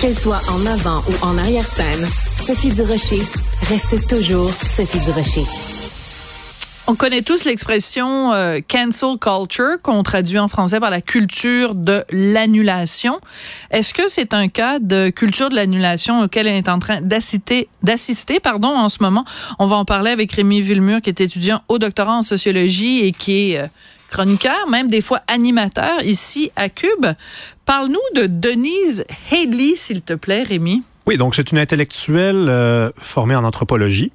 Qu'elle soit en avant ou en arrière-scène, Sophie Durocher reste toujours Sophie Durocher. On connaît tous l'expression euh, cancel culture, qu'on traduit en français par la culture de l'annulation. Est-ce que c'est un cas de culture de l'annulation auquel elle est en train d'assister, d'assister pardon, en ce moment? On va en parler avec Rémi Villemur, qui est étudiant au doctorat en sociologie et qui est euh, chroniqueur, même des fois animateur ici à Cube. Parle-nous de Denise Haley, s'il te plaît, Rémi. Oui, donc c'est une intellectuelle euh, formée en anthropologie,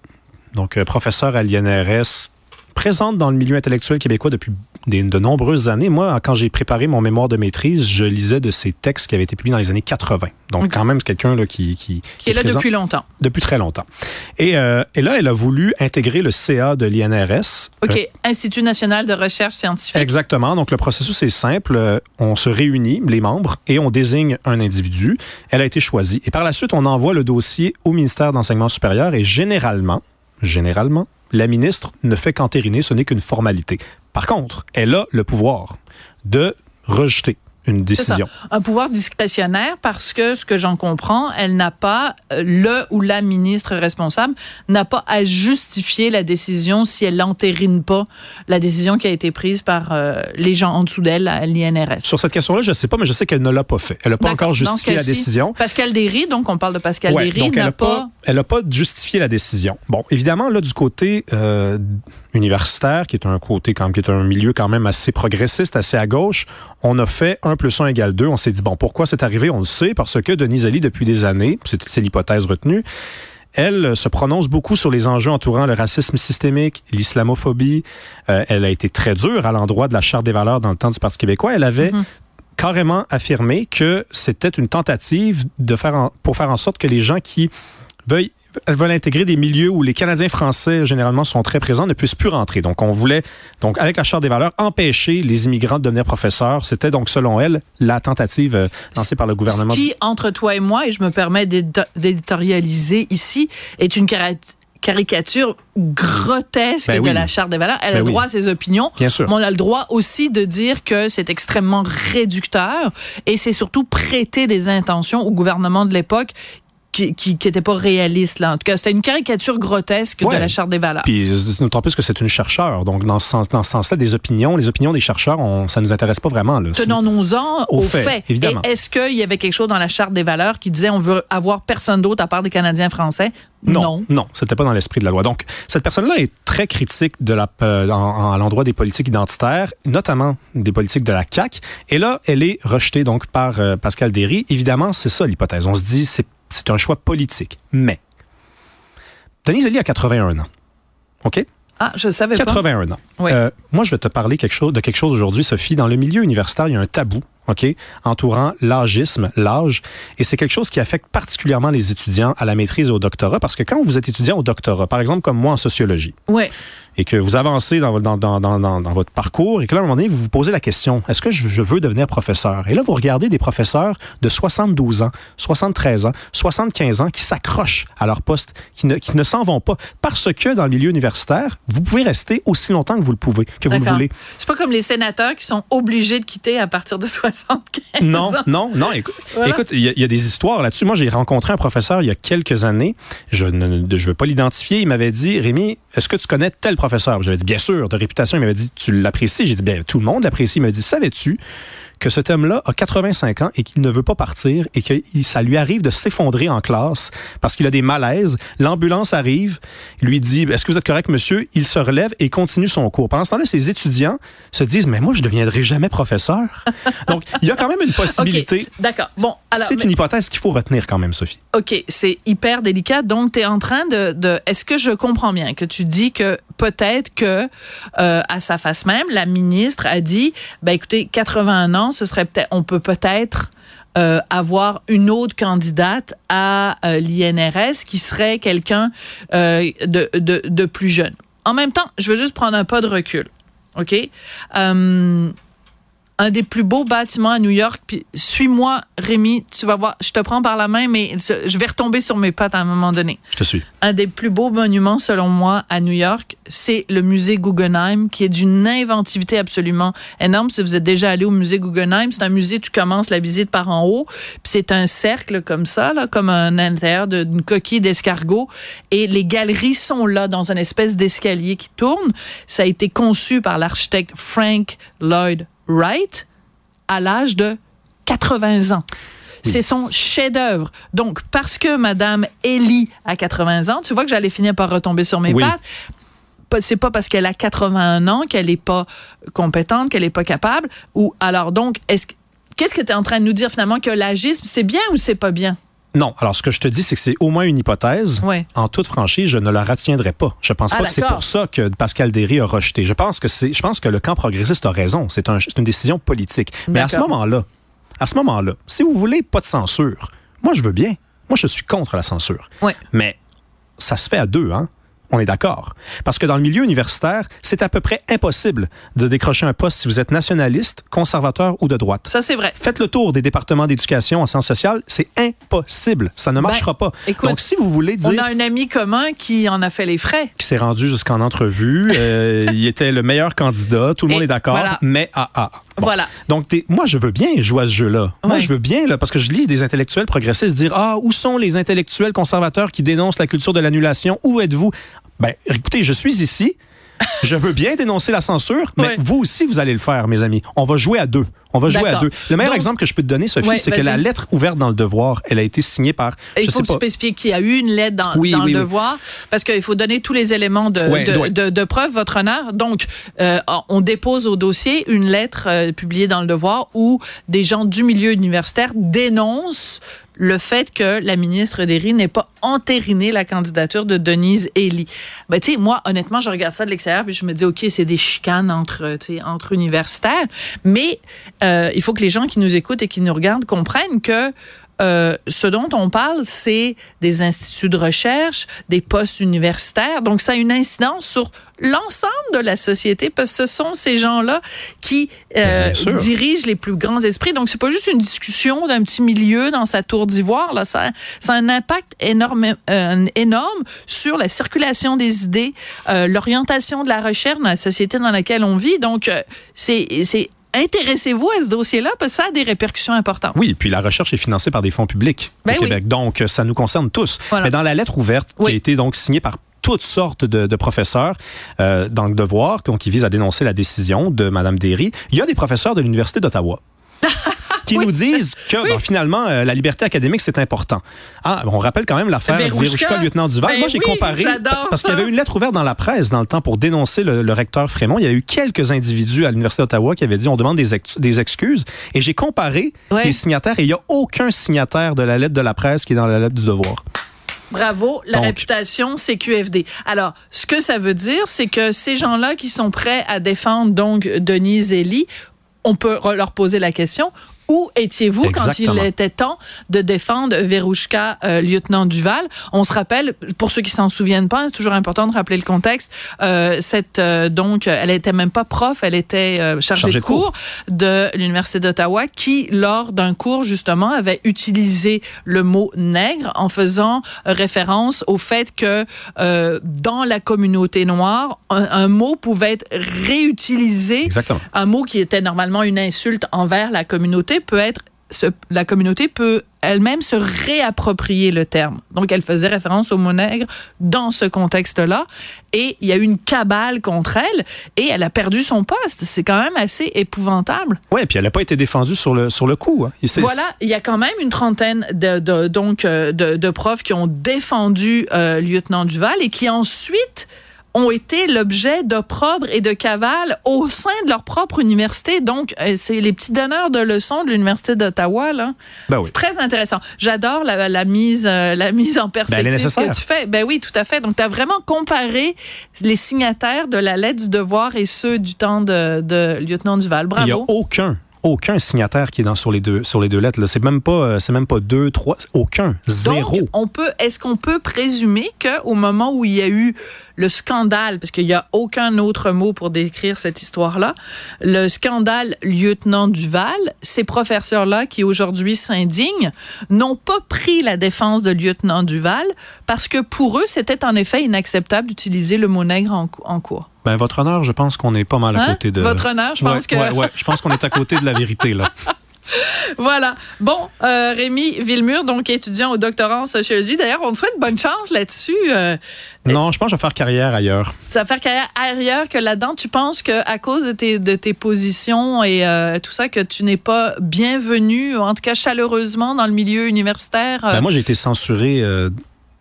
donc euh, professeure à l'INRS, présente dans le milieu intellectuel québécois depuis de nombreuses années. Moi, quand j'ai préparé mon mémoire de maîtrise, je lisais de ses textes qui avaient été publiés dans les années 80. Donc, quand même, c'est quelqu'un qui, qui, qui, est, là depuis longtemps. Depuis très longtemps. Et, euh, et, là, elle a voulu intégrer le CA de l'INRS. OK. Euh, Institut national de recherche scientifique. Exactement. Donc, le processus est simple. Euh, on se réunit, les membres, et on désigne un individu. Elle a été choisie. Et par la suite, on envoie le dossier au ministère d'Enseignement supérieur et généralement, généralement, la ministre ne fait qu'entériner, ce n'est qu'une formalité. Par contre, elle a le pouvoir de rejeter une décision. Un pouvoir discrétionnaire parce que, ce que j'en comprends, elle n'a pas, euh, le ou la ministre responsable n'a pas à justifier la décision si elle n'entérine pas la décision qui a été prise par euh, les gens en dessous d'elle à l'INRS. Sur cette question-là, je ne sais pas, mais je sais qu'elle ne l'a pas fait. Elle n'a pas encore justifié la décision. Pascal Derry, donc on parle de Pascal Derry, n'a pas... Elle n'a pas justifié la décision. Bon, évidemment, là, du côté euh, universitaire, qui est un côté quand même, qui est un milieu quand même assez progressiste, assez à gauche, on a fait un plus 1 égale 2. On s'est dit, bon, pourquoi c'est arrivé? On le sait, parce que Denise Ali, depuis des années, c'est l'hypothèse retenue, elle se prononce beaucoup sur les enjeux entourant le racisme systémique, l'islamophobie. Euh, elle a été très dure à l'endroit de la Charte des valeurs dans le temps du Parti québécois. Elle avait mm-hmm. carrément affirmé que c'était une tentative de faire pour faire en sorte que les gens qui veuillent elles veulent intégrer des milieux où les Canadiens français, généralement, sont très présents, ne puissent plus rentrer. Donc, on voulait, donc, avec la Charte des valeurs, empêcher les immigrants de devenir professeurs. C'était donc, selon elle, la tentative euh, lancée par le gouvernement. Ce qui, entre toi et moi, et je me permets d'éditorialiser ici, est une caricature grotesque ben de la charte des valeurs. Elle a ben le droit à ses opinions. Bien sûr. Mais on a le droit aussi de dire que c'est extrêmement réducteur et c'est surtout prêter des intentions au gouvernement de l'époque qui, qui, qui était pas réaliste là. En tout cas, c'était une caricature grotesque de la charte des valeurs. Puis d'autant plus que c'est une chercheure, donc dans ce sens, dans ce sens-là, des opinions, les opinions des chercheurs, on, ça nous intéresse pas vraiment. Tenons-nous-en aux faits. Fait, évidemment. Est-ce qu'il y avait quelque chose dans la charte des valeurs qui disait on veut avoir personne d'autre à part des Canadiens français? Non, non, non c'était pas dans l'esprit de la loi. Donc, cette personne-là est très critique de la, euh, à l'endroit des politiques identitaires, notamment des politiques de la CAQ. Et là, elle est rejetée donc par euh, Pascal Derry. Évidemment, c'est ça l'hypothèse. On se dit, c'est c'est un choix politique. Mais, Denise Elie a 81 ans. OK? Ah, je savais 81 ans. Euh, moi, je vais te parler quelque chose, de quelque chose aujourd'hui, Sophie. Dans le milieu universitaire, il y a un tabou, OK, entourant l'âgisme, l'âge. Et c'est quelque chose qui affecte particulièrement les étudiants à la maîtrise et au doctorat. Parce que quand vous êtes étudiant au doctorat, par exemple, comme moi en sociologie, ouais et que vous avancez dans, dans, dans, dans, votre parcours et que là, à un moment donné, vous vous posez la question, est-ce que je, veux devenir professeur? Et là, vous regardez des professeurs de 72 ans, 73 ans, 75 ans qui s'accrochent à leur poste, qui ne, qui ne s'en vont pas. Parce que dans le milieu universitaire, vous pouvez rester aussi longtemps que vous le pouvez, que vous le voulez. C'est pas comme les sénateurs qui sont obligés de quitter à partir de 75 non, ans. Non, non, Écoute, écoute, il y, a des histoires là-dessus. Moi, j'ai rencontré un professeur il y a quelques années. Je ne je veux pas l'identifier. Il m'avait dit, Rémi, est-ce que tu connais tel professeur? J'avais dit, bien sûr, de réputation. Il m'avait dit, tu l'apprécies? J'ai dit, bien, tout le monde l'apprécie. Il m'a dit, savais-tu que ce thème-là a 85 ans et qu'il ne veut pas partir et que ça lui arrive de s'effondrer en classe parce qu'il a des malaises. L'ambulance arrive, lui dit Est-ce que vous êtes correct, monsieur Il se relève et continue son cours. Pendant ce temps-là, ses étudiants se disent Mais moi, je ne deviendrai jamais professeur. Donc, il y a quand même une possibilité. D'accord. Bon, C'est une hypothèse qu'il faut retenir quand même, Sophie. OK, c'est hyper délicat. Donc, tu es en train de. de Est-ce que je comprends bien que tu dis que peut-être que, euh, à sa face même, la ministre a dit ben, écoutez, 81 ans, on peut peut-être euh, avoir une autre candidate à euh, l'INRS qui serait quelqu'un euh, de, de, de, plus jeune. En même temps, je veux juste prendre un pas de recul. OK? Un des plus beaux bâtiments à New York. Puis suis-moi, Rémi, tu vas voir, je te prends par la main, mais je vais retomber sur mes pattes à un moment donné. Je te suis. Un des plus beaux monuments, selon moi, à New York, c'est le musée Guggenheim, qui est d'une inventivité absolument énorme. Si vous êtes déjà allé au musée Guggenheim, c'est un musée, tu commences la visite par en haut, puis c'est un cercle comme ça, là, comme un intérieur d'une coquille d'escargot, et les galeries sont là dans une espèce d'escalier qui tourne. Ça a été conçu par l'architecte Frank Lloyd Wright à l'âge de 80 ans. C'est son chef-d'œuvre. Donc, parce que Madame Ellie a 80 ans, tu vois que j'allais finir par retomber sur mes pattes c'est pas parce qu'elle a 81 ans qu'elle est pas compétente, qu'elle est pas capable. Ou alors donc, est-ce qu'est-ce que tu es en train de nous dire finalement que l'agisme c'est bien ou c'est pas bien? Non. Alors, ce que je te dis, c'est que c'est au moins une hypothèse. En toute franchise, je ne la retiendrai pas. Je pense ah, pas que c'est pour ça que Pascal Derry a rejeté. Je pense que c'est, je pense que le camp progressiste a raison. C'est un, une décision politique. Mais à ce moment-là, à ce moment-là, si vous voulez pas de censure, moi, je veux bien. Moi, je suis contre la censure. Mais ça se fait à deux, hein? On est d'accord. Parce que dans le milieu universitaire, c'est à peu près impossible de décrocher un poste si vous êtes nationaliste, conservateur ou de droite. Ça, c'est vrai. Faites le tour des départements d'éducation en sciences sociales. C'est impossible. Ça ne marchera ben, pas. Donc, si vous voulez dire... On a un ami commun qui en a fait les frais. Qui s'est rendu jusqu'en entrevue. Euh, il était le meilleur candidat. Tout le monde est d'accord. Mais, ah, ah. Voilà. Donc, moi, je veux bien jouer à ce jeu-là. Moi, je veux bien, là, parce que je lis des intellectuels progressistes dire, ah, où sont les intellectuels conservateurs qui dénoncent la culture de l'annulation? Où êtes-vous? Ben, écoutez, je suis ici. Je veux bien dénoncer la censure, mais vous aussi, vous allez le faire, mes amis. On va jouer à deux. On va jouer à deux. Le meilleur exemple que je peux te donner, Sophie, c'est que la lettre ouverte dans le devoir, elle a été signée par. il faut spécifier qu'il y a eu une lettre dans, le devoir, parce qu'il faut donner tous les éléments de, de, preuve, votre honneur. Donc, euh, on dépose au dossier une lettre euh, publiée dans le devoir où des gens du milieu universitaire dénoncent le fait que la ministre Derry n'ait pas entériné la candidature de Denise Ely. Ben, tu sais, moi, honnêtement, je regarde ça de l'extérieur et je me dis, OK, c'est des chicanes entre, entre universitaires. Mais euh, il faut que les gens qui nous écoutent et qui nous regardent comprennent que euh, ce dont on parle, c'est des instituts de recherche, des postes universitaires. Donc, ça a une incidence sur l'ensemble de la société parce que ce sont ces gens-là qui euh, dirigent les plus grands esprits. Donc, c'est pas juste une discussion d'un petit milieu dans sa tour d'ivoire. Là, ça, ça a un impact énorme, euh, énorme sur la circulation des idées, l'orientation de la recherche dans la société dans laquelle on vit. Donc, c'est intéressez-vous à ce dossier-là parce que ça a des répercussions importantes. Oui, puis la recherche est financée par des fonds publics au ben Québec. Donc, ça nous concerne tous. Mais dans la lettre ouverte qui a été donc signée par toutes sortes de, professeurs euh, dans le devoir, qui vise à dénoncer la décision de Mme Derry, il y a des professeurs de l'Université d'Ottawa. qui nous disent que finalement, euh, la liberté académique, c'est important. Ah, on rappelle quand même l'affaire Verouchka, lieutenant Duval. Ben Moi, j'ai comparé, parce qu'il y avait une lettre ouverte dans la presse dans le temps pour dénoncer le, recteur Frémont. Il y a eu quelques individus à l'Université d'Ottawa qui avaient dit on demande des, des excuses. Et j'ai comparé les signataires et il n'y a aucun signataire de la lettre de la presse qui est dans la lettre du devoir. Bravo, la réputation, c'est QFD. Alors, ce que ça veut dire, c'est que ces gens-là qui sont prêts à défendre donc Denise Elie, on peut leur poser la question où étiez-vous quand il était temps de défendre Verouchka, euh, lieutenant Duval? On se rappelle, pour ceux qui s'en souviennent pas, c'est toujours important de rappeler le contexte. Euh, cette euh, donc, elle était même pas prof, elle était euh, chargée, de cours, de l'université d'Ottawa, qui lors d'un cours justement avait utilisé le mot nègre en faisant référence au fait que dans la communauté noire, un, un, mot pouvait être réutilisé, Exactement. un mot qui était normalement une insulte envers la communauté peut être la communauté peut elle-même se réapproprier le terme. Donc, elle faisait référence au mot nègre dans ce contexte-là. Et il y a eu une cabale contre elle et elle a perdu son poste. C'est quand même assez épouvantable. Oui, et puis elle n'a pas été défendue sur le, sur le coup. Hein. Voilà, il y a quand même une trentaine de, donc, euh, de, profs qui ont défendu euh, lieutenant Duval et qui ensuite ont été l'objet d'opprobre et de cavale au sein de leur propre université. Donc, euh, c'est les petits donneurs de leçons de l'Université d'Ottawa. là. Ben oui. C'est très intéressant. J'adore la, mise, euh, la mise en ben, perspective que tu fais. Ben oui, tout à fait. Donc, tu as vraiment comparé les signataires de la lettre du devoir et ceux du temps de, de lieutenant Duval. Bravo. Il n'y a aucun aucun signataire qui est dans sur les deux sur les deux lettres. C'est même pas euh, c'est même pas deux, trois, aucun, zéro. Donc, on peut, est-ce qu'on peut présumer qu'au moment où il y a eu le scandale, parce qu'il n'y a aucun autre mot pour décrire cette histoire-là, le scandale lieutenant Duval, ces professeurs-là qui aujourd'hui s'indignent, n'ont pas pris la défense de lieutenant Duval parce que pour eux, c'était en effet inacceptable d'utiliser le mot nègre en, en cours. Ben, votre honneur, je pense qu'on est pas mal à Hein? côté de. Votre honneur, je pense Ouais, que- ouais, ouais, je pense qu'on est à côté de la vérité, là. Voilà. Bon, euh, Rémi Villemur, donc étudiant au doctorat en sociologie. D'ailleurs, on te souhaite bonne chance là-dessus. Euh, Non, je pense que je vais faire carrière ailleurs. ça va faire carrière ailleurs que là-dedans. Tu penses que à cause de tes, de tes positions et euh, tout ça, que tu n'es pas bienvenu, en tout cas chaleureusement, dans le milieu universitaire? euh, Ben, moi, j'ai été censuré euh,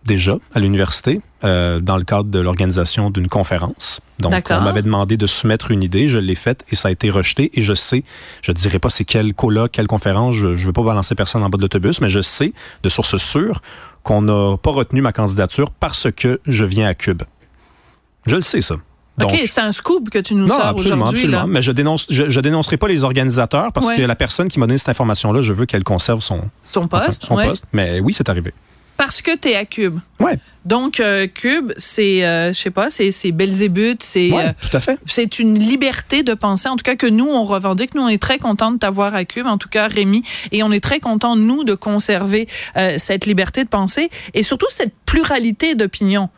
déjà à l'université euh, dans le cadre de l'organisation d'une conférence. Donc, on m'avait demandé de soumettre une idée, je l'ai faite et ça a été rejeté. Et je sais, je ne dirai pas c'est quel colloque, quelle conférence, je ne veux pas balancer personne en bas de l'autobus, mais je sais de sources sûres qu'on n'a pas retenu ma candidature parce que je viens à Cube. Je le sais, ça. Donc, OK, c'est un scoop que tu nous non, sors absolument, absolument. là. Mais je dénonce, je, je dénoncerai pas les organisateurs parce Ouais. que la personne qui m'a donné cette information-là, je veux qu'elle conserve son, poste, enfin, son ouais. poste. Mais oui, c'est arrivé. Parce que tu es à Cube. Ouais, Donc, euh, Cube, c'est, euh, je sais pas, c'est, c'est Belzébuth, c'est... ouais, euh, tout à fait. c'est une liberté de penser, en tout cas que nous, on revendique. Nous, on est très contents de t'avoir à Cube, en tout cas, Rémi, et on est très contents, nous, de conserver cette liberté de penser et surtout cette pluralité d'opinions.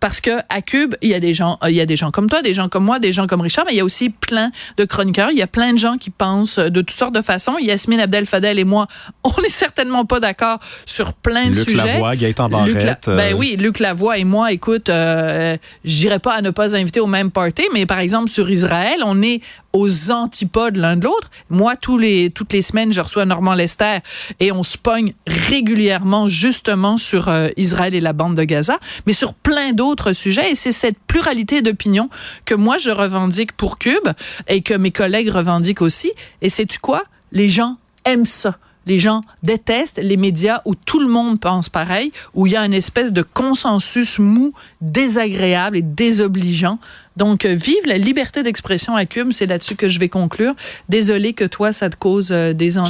Parce que à Cube, il y a des gens, euh, il y a des gens comme toi, des gens comme moi, des gens comme Richard, mais il y a aussi plein de chroniqueurs. Il y a plein de gens qui pensent de toutes sortes de façons. Yasmine Abdel Fadel et moi, on n'est certainement pas d'accord sur plein de Luc sujets. Lavoie, Gaëtan Luc La- Barrette. euh, Ben oui, Luc Lavoie et moi, écoute, euh, j'irai pas à ne pas inviter au même party, mais par exemple sur Israël, on est aux antipodes l'un de l'autre. Moi, tous les, toutes les semaines, je reçois Normand Lester et on se pogne régulièrement justement sur euh, Israël et la bande de Gaza, mais sur plein d'autres Et c'est cette pluralité d'opinions que moi, je revendique pour Cube et que mes collègues revendiquent aussi. Et sais-tu quoi? Les gens aiment ça. Les gens détestent les médias où tout le monde pense pareil, où il y a une espèce de consensus mou, désagréable et désobligeant. Donc, euh, vive la liberté d'expression à Cube, c'est là-dessus que je vais conclure. Désolé que toi, ça te cause euh, des ennuis.